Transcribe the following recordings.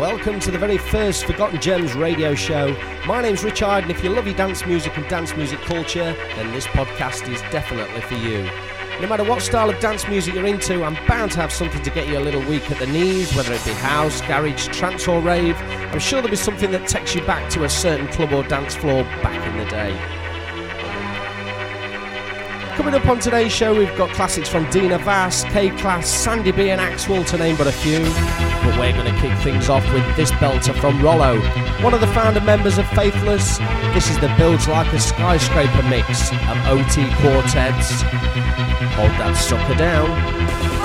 welcome to the very first Forgotten Gems radio show. My name's Richard, and if you love your dance music and dance music culture, then this podcast is definitely for you. No matter what style of dance music you're into, I'm bound to have something to get you a little weak at the knees, whether it be house, garage, trance, or rave. I'm sure there'll be something that takes you back to a certain club or dance floor back in the day. Coming up on today's show, we've got classics from Dina Vass, K-Klass, Sandy B, and Axwell, to name but a few. But we're going to kick things off with this belter from Rollo, one of the founder members of Faithless. This is the Builds Like a Skyscraper mix of OT Quartet's. Hold that sucker down.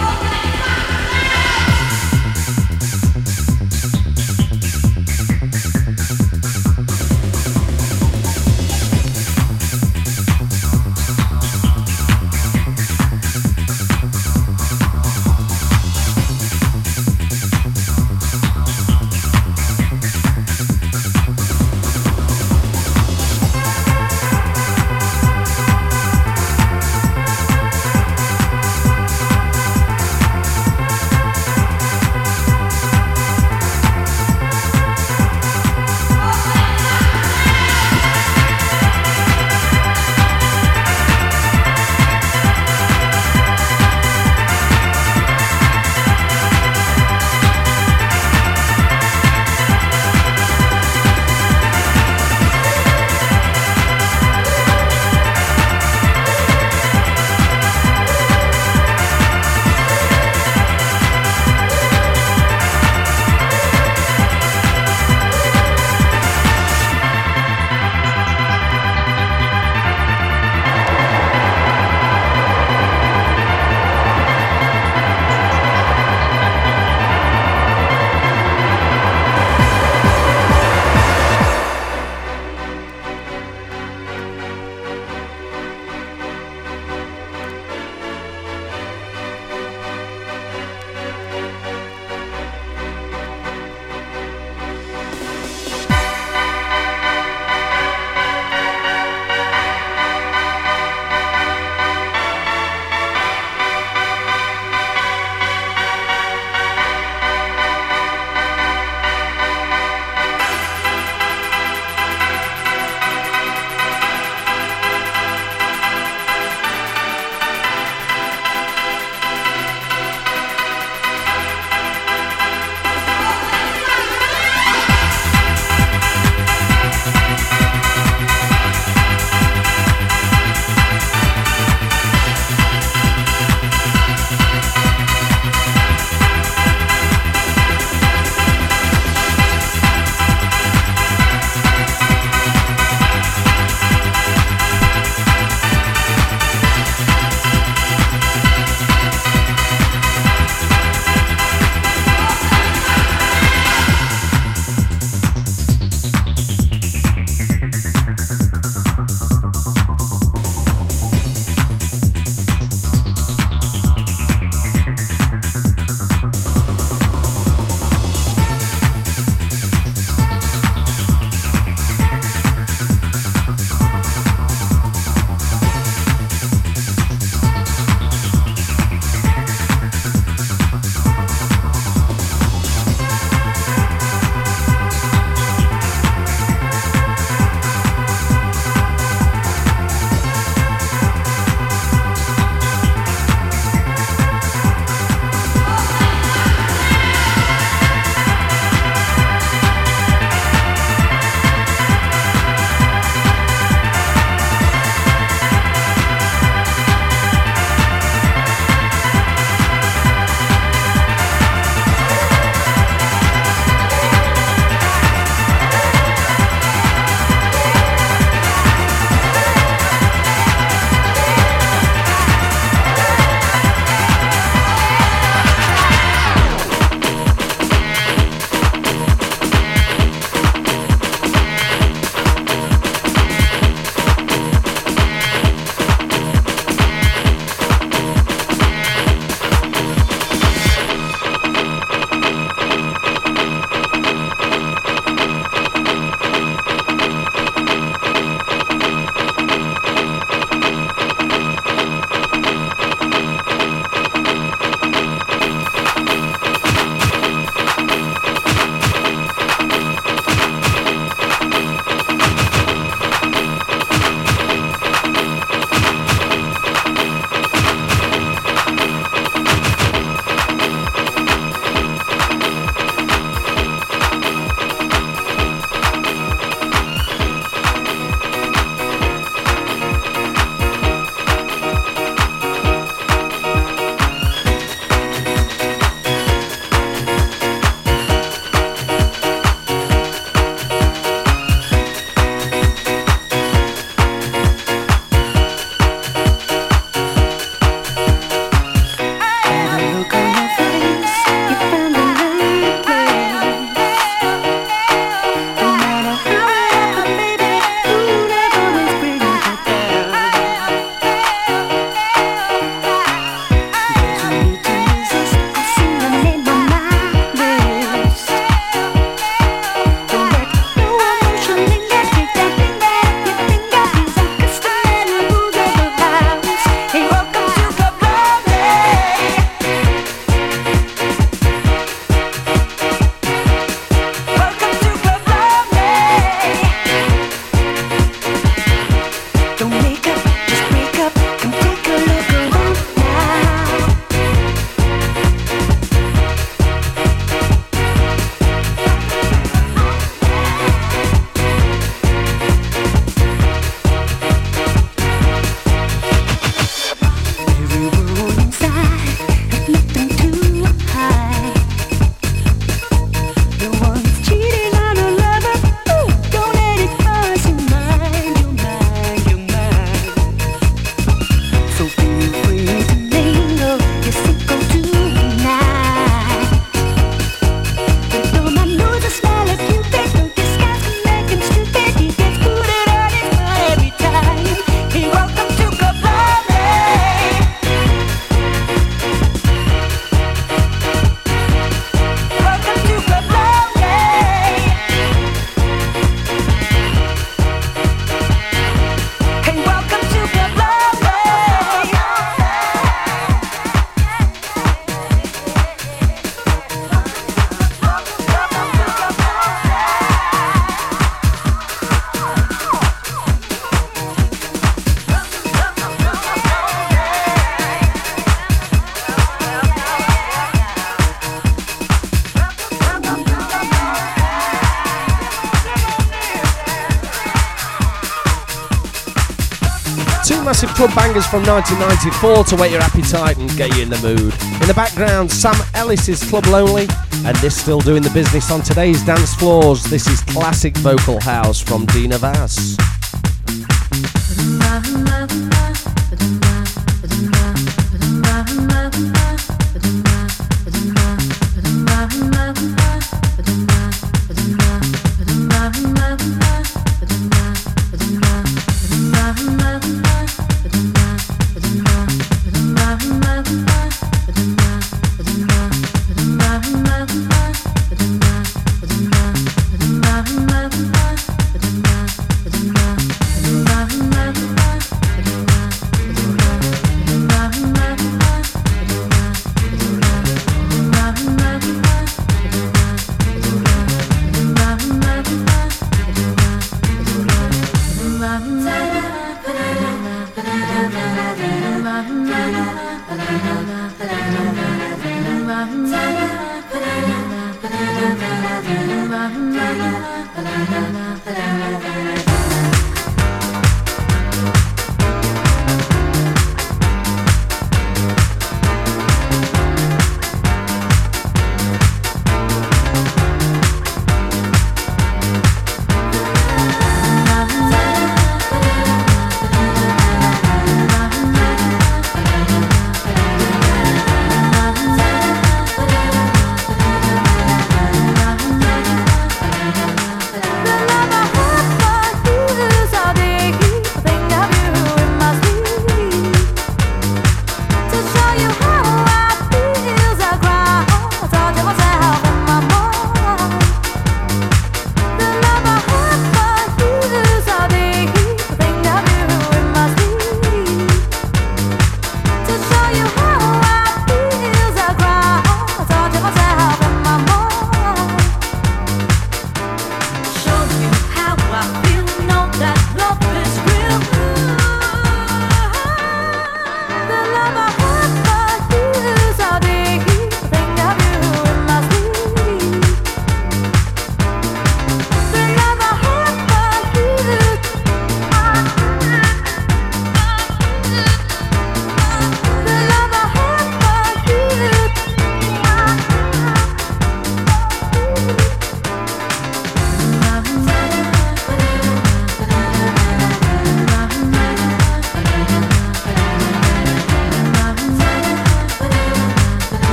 Massive club bangers from 1994 to whet your appetite and get you in the mood. In the background, Sam Ellis's Club Lonely, and this still doing the business on today's dance floors. This is classic vocal house from Dina Vass.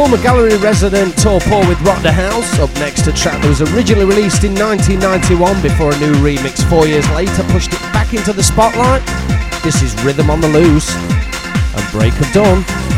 Former gallery resident Tall Paul with Rock the House. Up next, a track that was originally released in 1991 before a new remix four years later pushed it back into the spotlight. This is Rhythm on the Loose and Break of Dawn.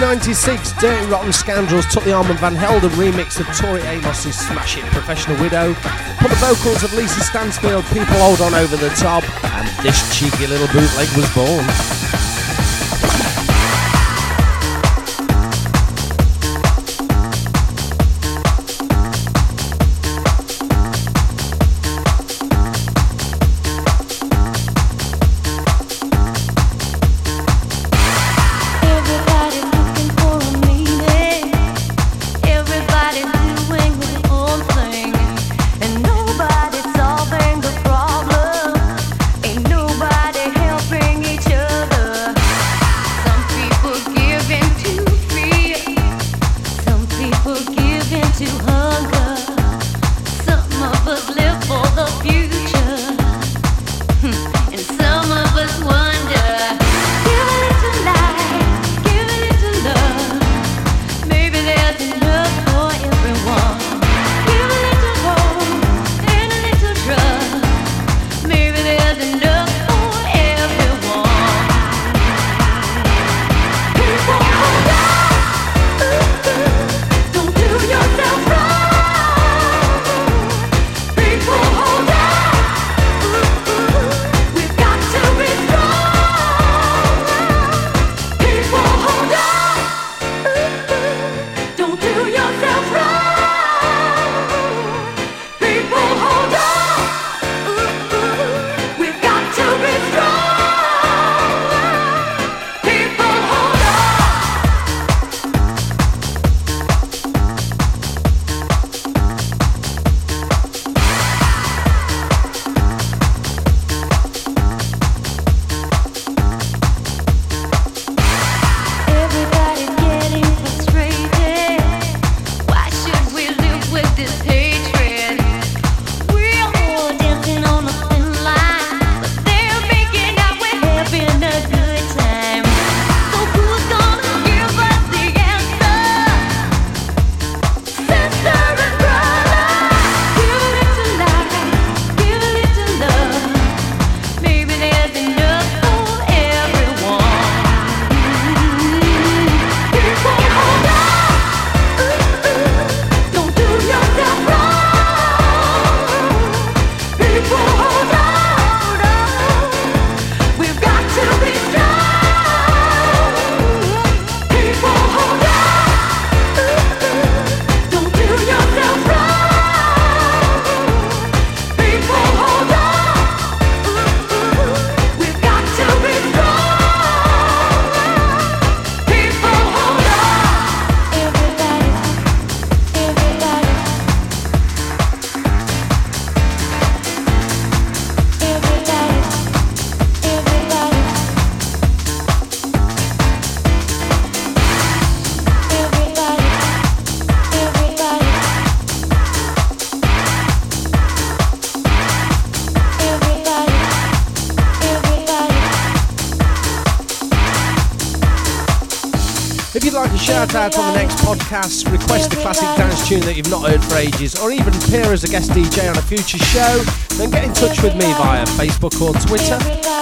1996, Dirty Rotten Scoundrels took the Armand Van Helden remix of Tori Amos's smash hit Professional Widow, put the vocals of Lisa Stansfield, People Hold On over the top, and this cheeky little bootleg was born. Shout out on the next podcast, request a classic dance tune that you've not heard for ages, or even appear as a guest DJ on a future show, then get in touch with me via Facebook or Twitter.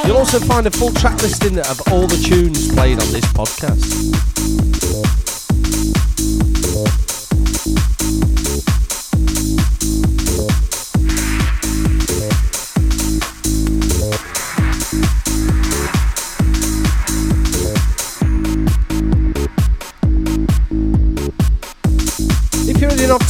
You'll also find a full track listing of all the tunes played on this podcast.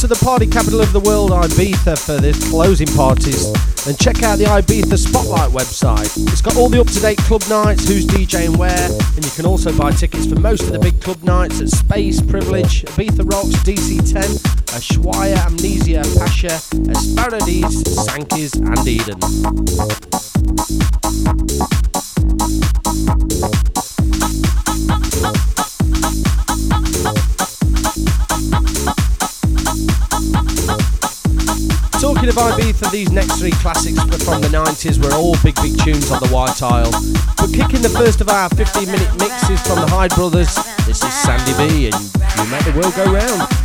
The party capital of the world, Ibiza, for this closing parties, then check out the Ibiza Spotlight website. It's got all the up to date club nights, who's DJing where, and you can also buy tickets for most of the big club nights at Space, Privilege, Ibiza Rocks, DC10, Ushuaia, Amnesia, Pacha, Es Paradis, Sankey's, and Eden. Talking of Ibiza, these next three classics from the 90s were all big, big tunes on the White Isle. But kicking the first of our 15 minute mixes from the Hyde Brothers, this is Sandy B and You Make the World Go Round.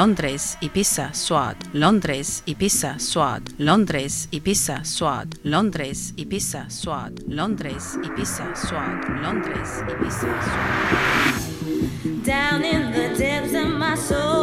Londres, Ibiza, Swad, Londres, Ibiza, Swad, Londres, Ibiza, Swad, Londres, Ibiza, Swad, Londres, Ibiza, Swad, Londres, Ibiza, Swad. Down in the depths of my soul,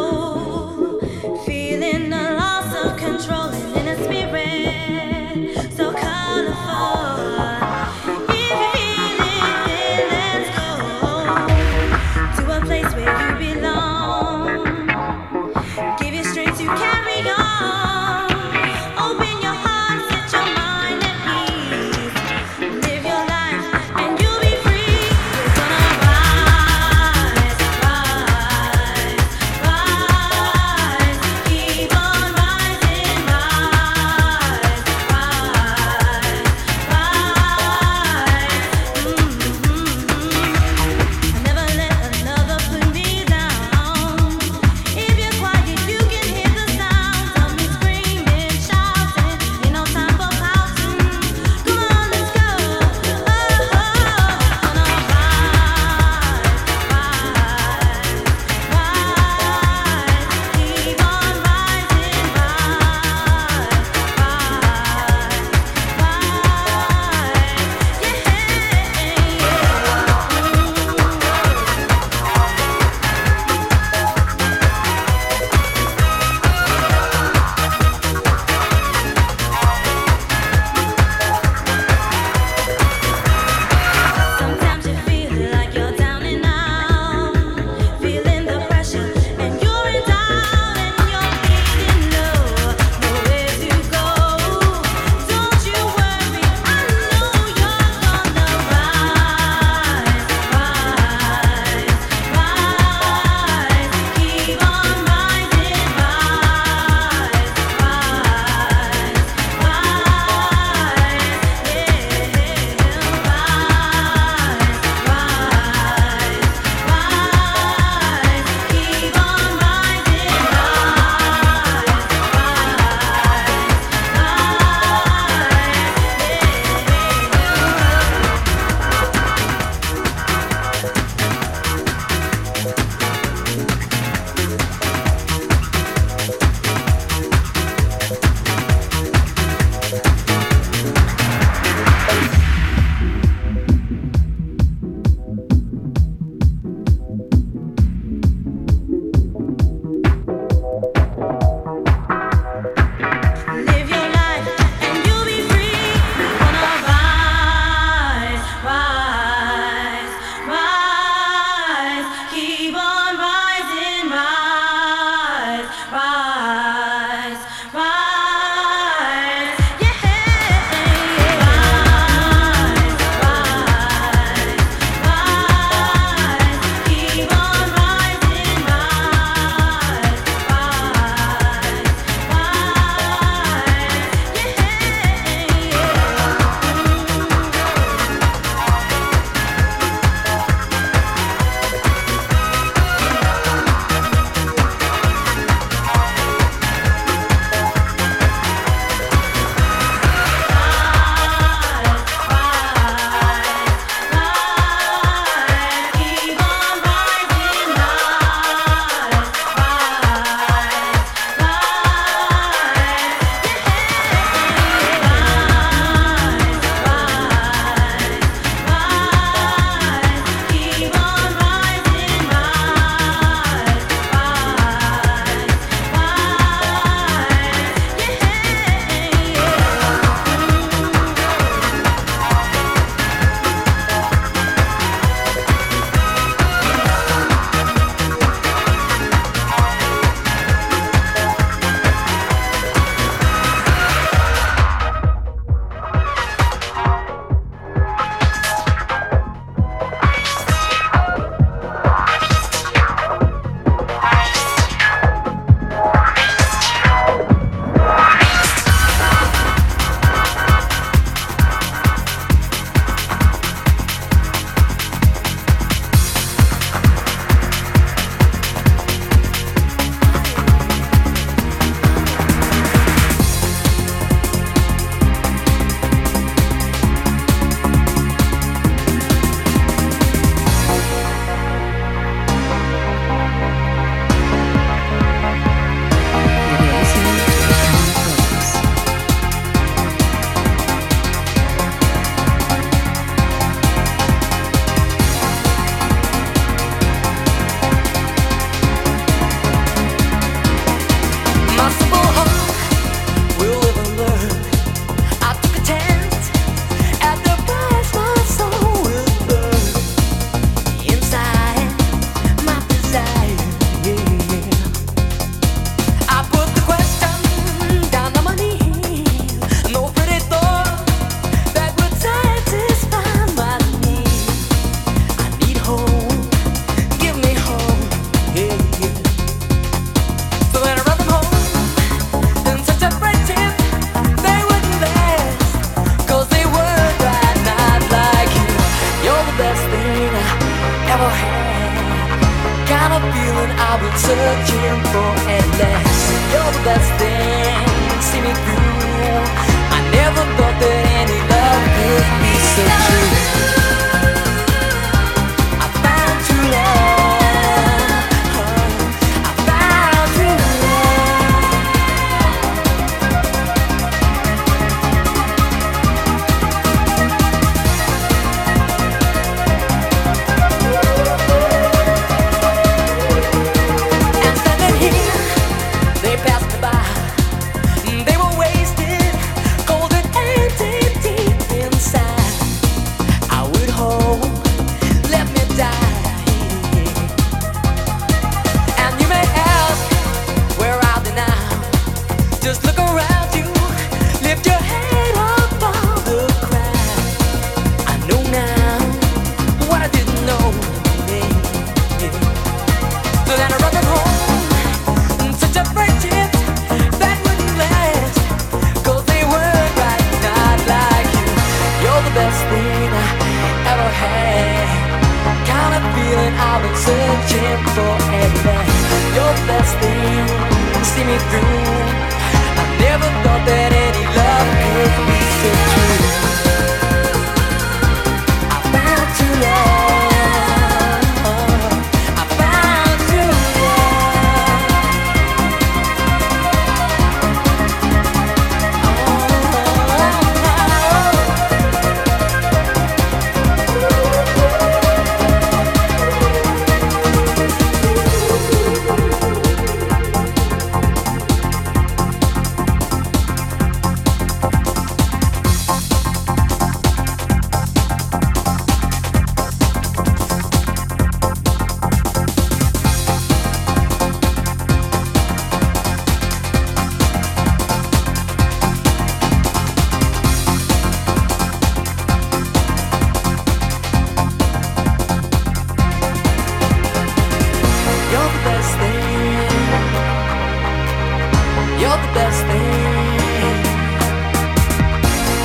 best thing.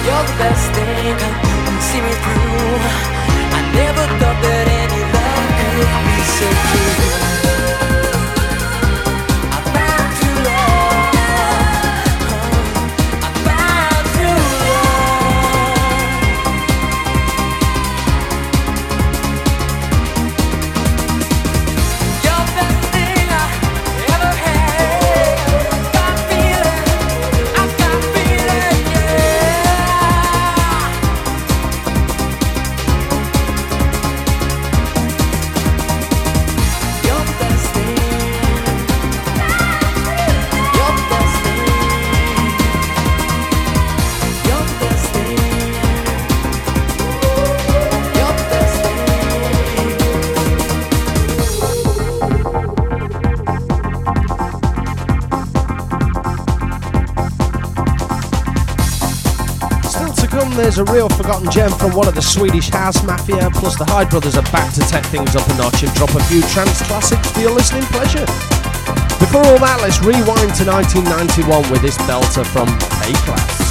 You're the best thing. See me through. I never thought that any love could be so true. there's a real forgotten gem from one of the Swedish house mafia, plus the Hyde Brothers are back to take things up a notch and drop a few trance classics for your listening pleasure. Before all that, let's rewind to 1991 with this belter from K-Klass.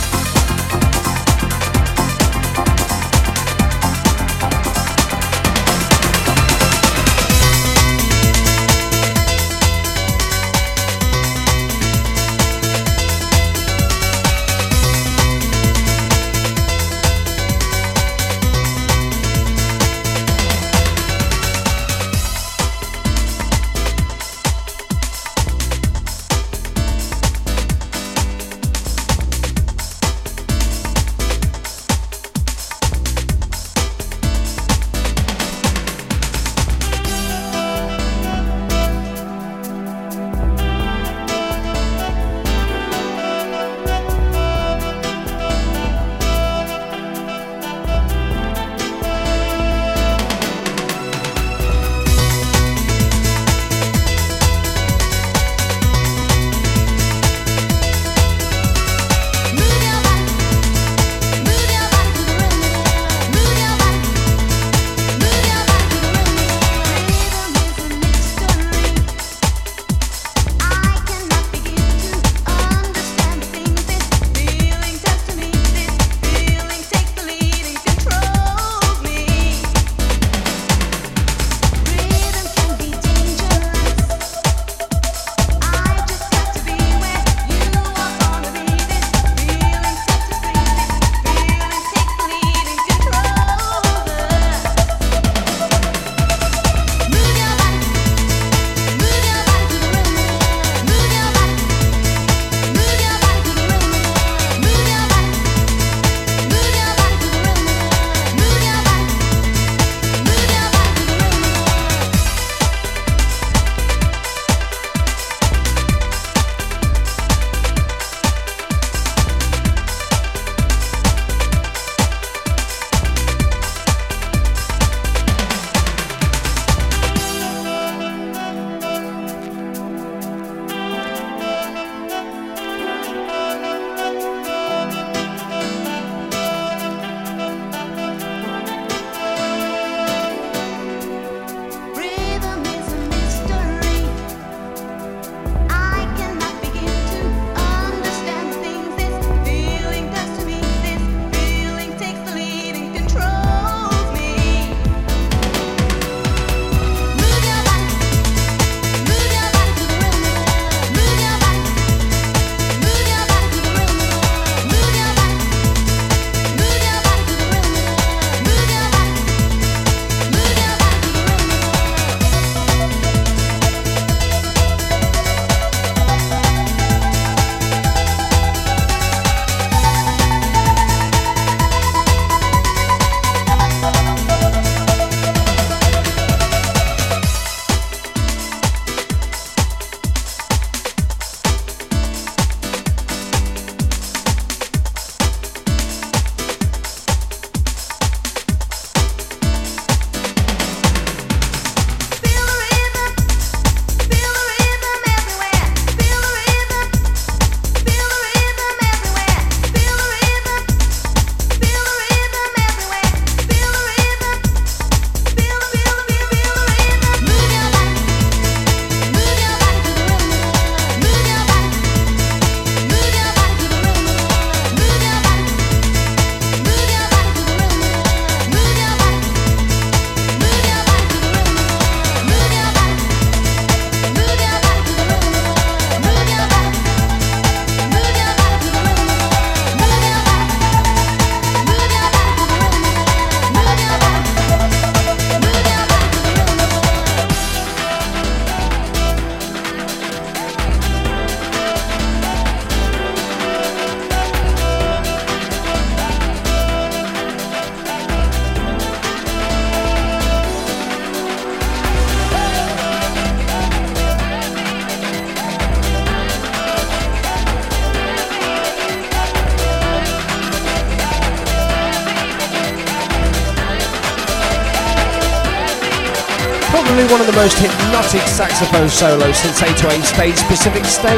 most hypnotic saxophone solo since 808 State, Pacific State.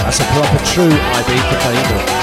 That's a proper true Ibiza favourite.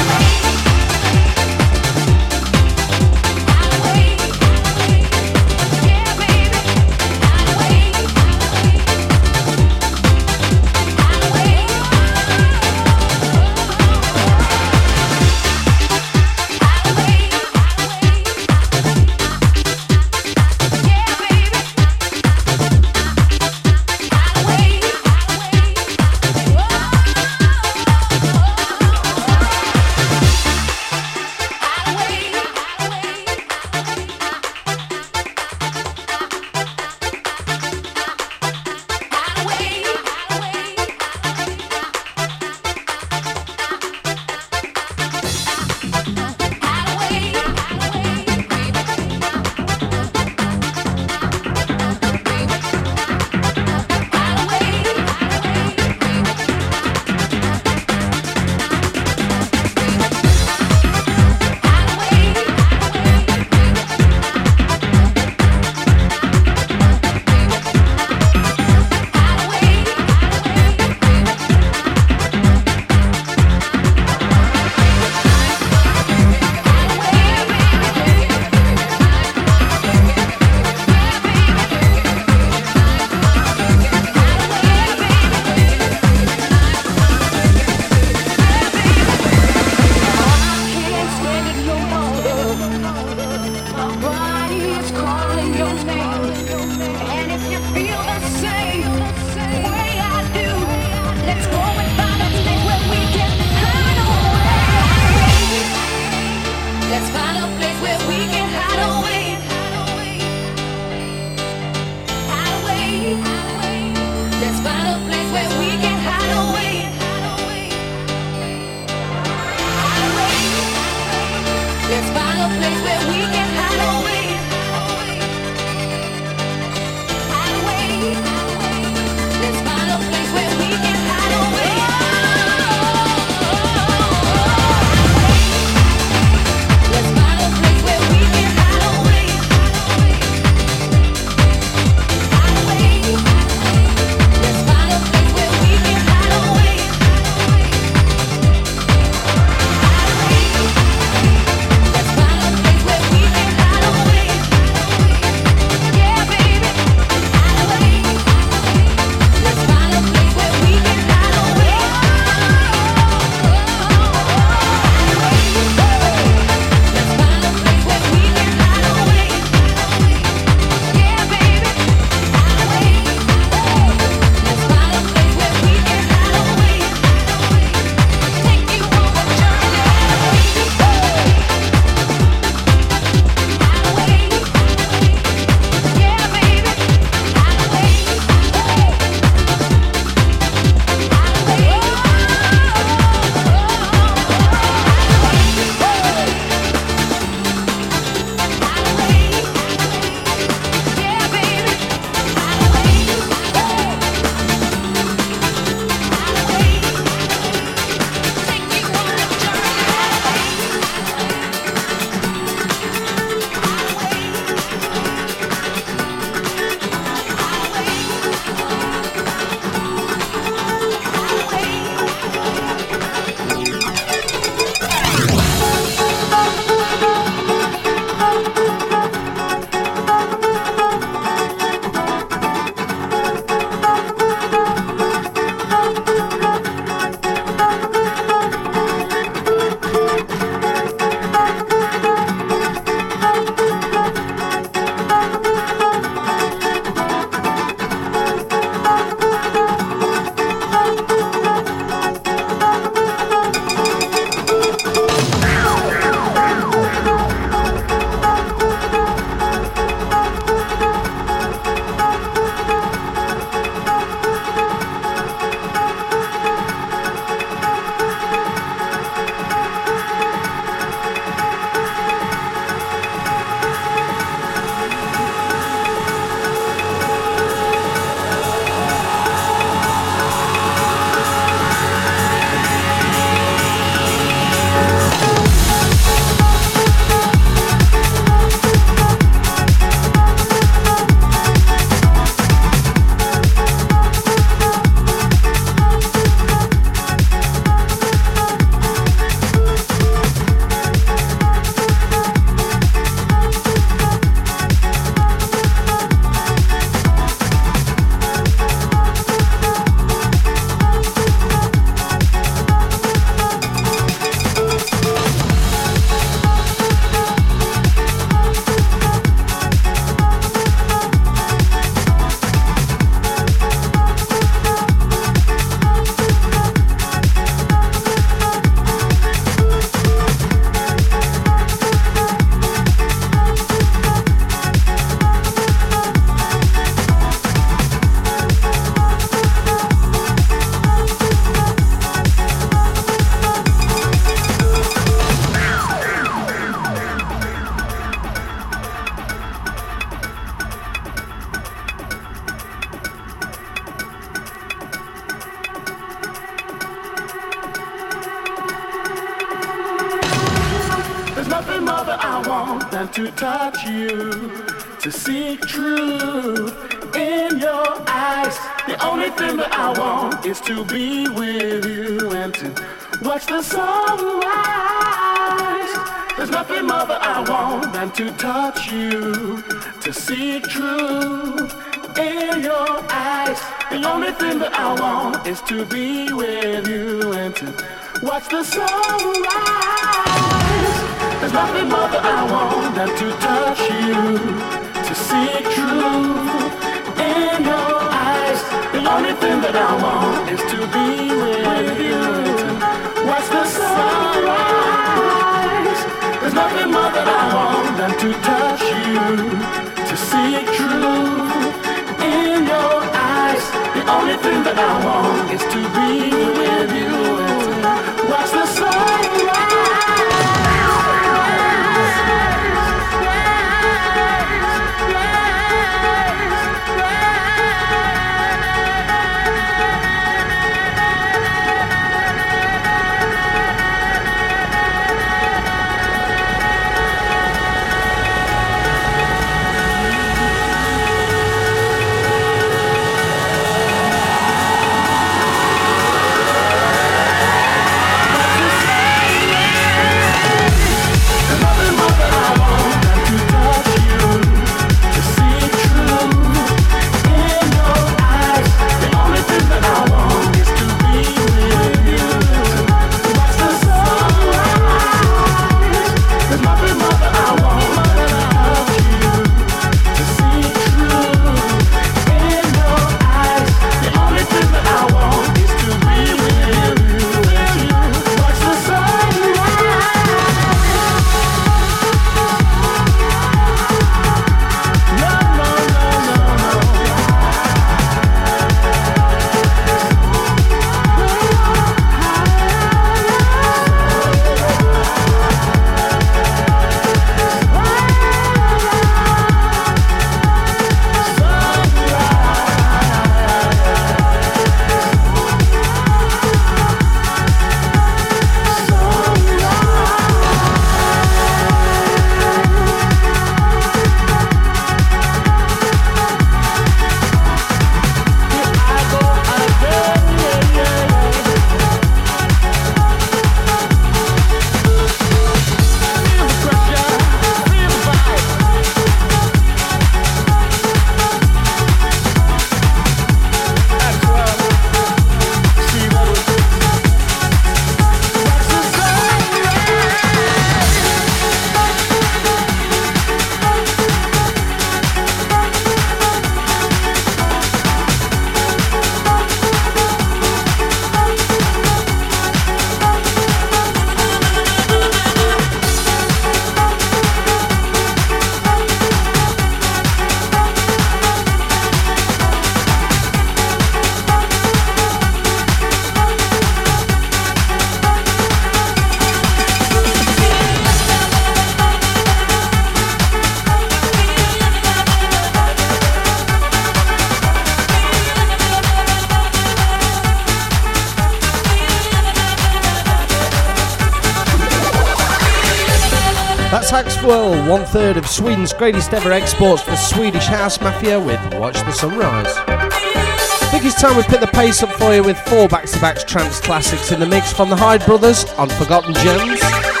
third of Sweden's greatest ever exports for Swedish House Mafia with Watch the Sunrise. I think it's time we put the pace up for you with four back-to-back trance classics in the mix from the Hyde Brothers on Forgotten Gems.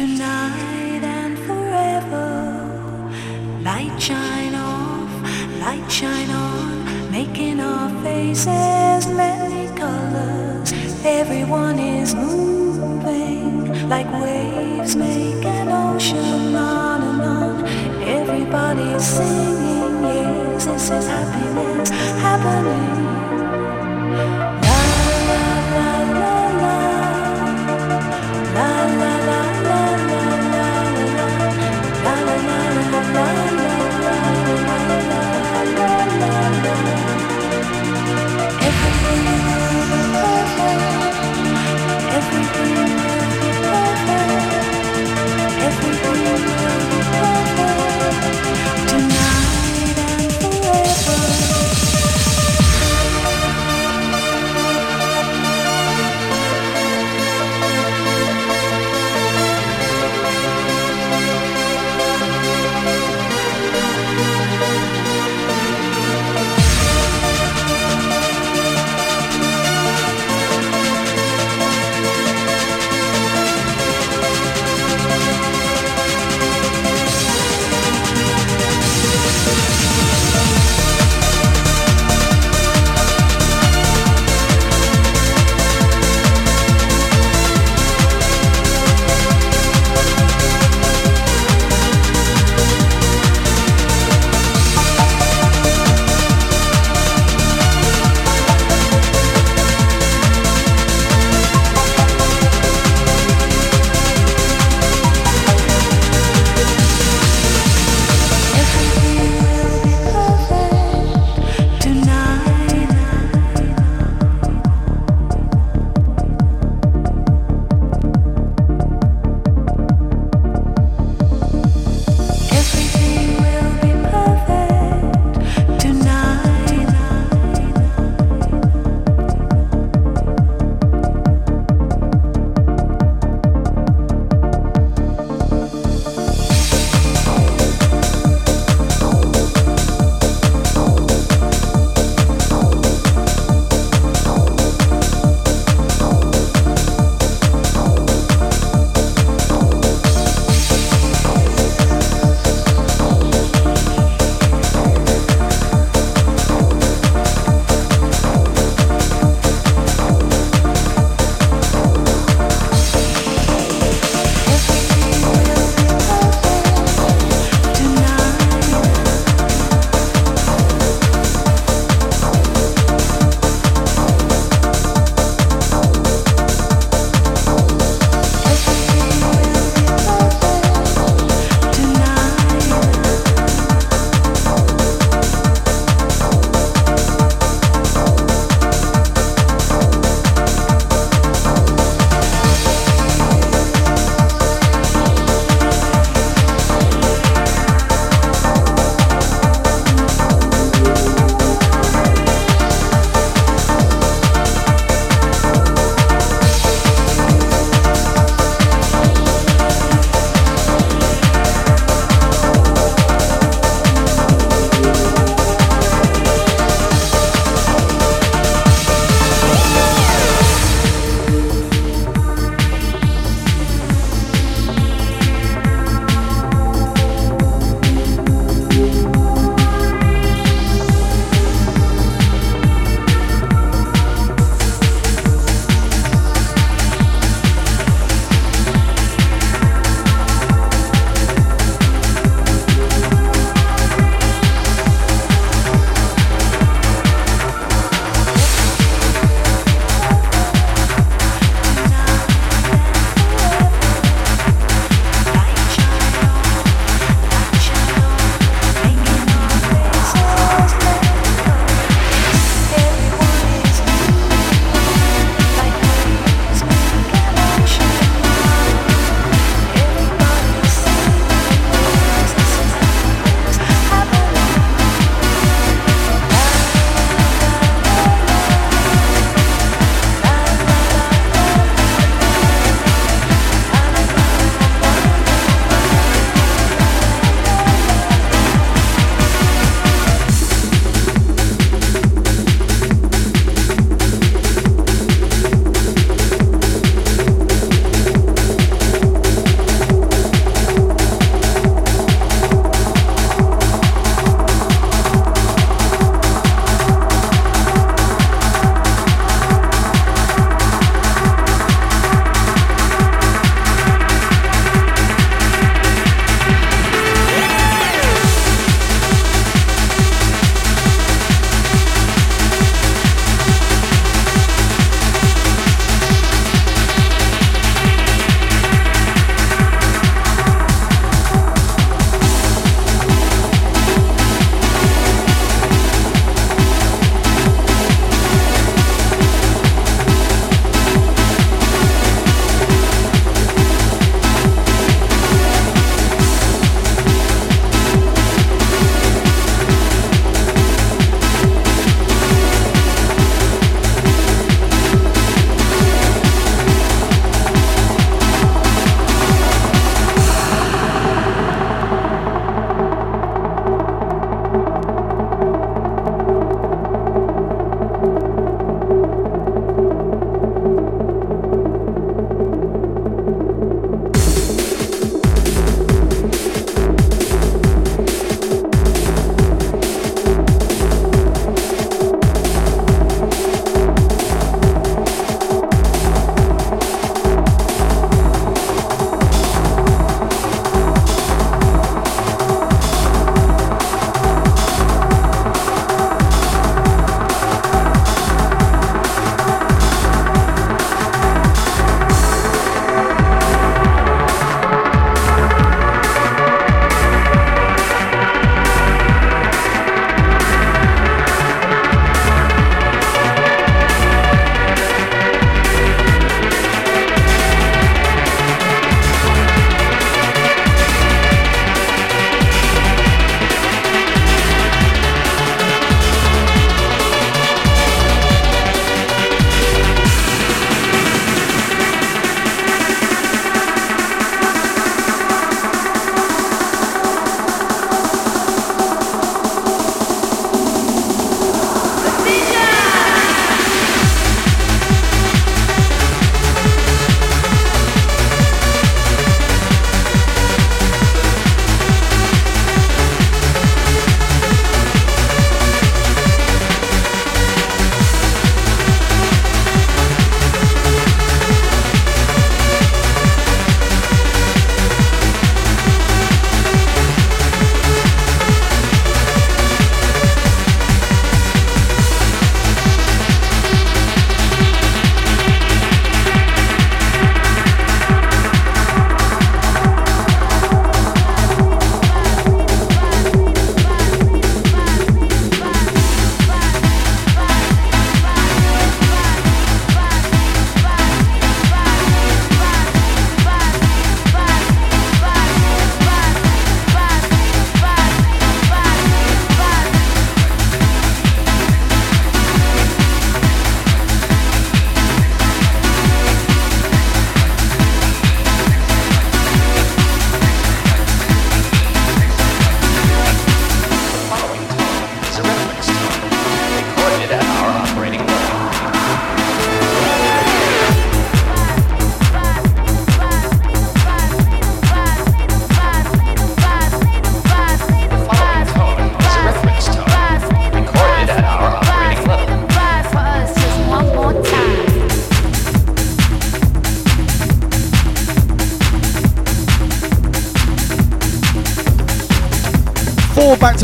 Tonight and forever. Light shine off, light shine on, making our faces many colors. Everyone is moving like waves make an ocean on and on. Everybody's singing, yes, this is happiness happening.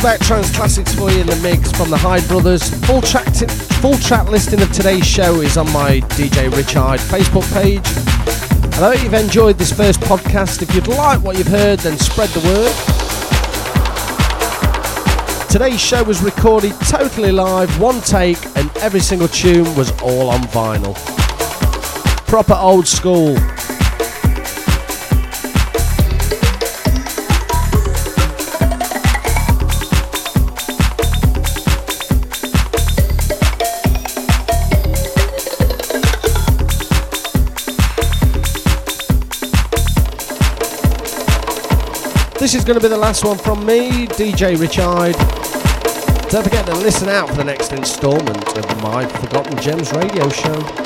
Back-to-back trance classics for you in the mix from the Hyde Brothers. Full track, t- full track listing of today's show is on my DJ Rich Hyde Facebook page. And I hope you've enjoyed this first podcast. If you'd like what you've heard, then spread the word. Today's show was recorded totally live, one take, and every single tune was all on vinyl. Proper old school. This is going to be the last one from me, DJ Richard. Don't forget to listen out for the next instalment of my Forgotten Gems radio show.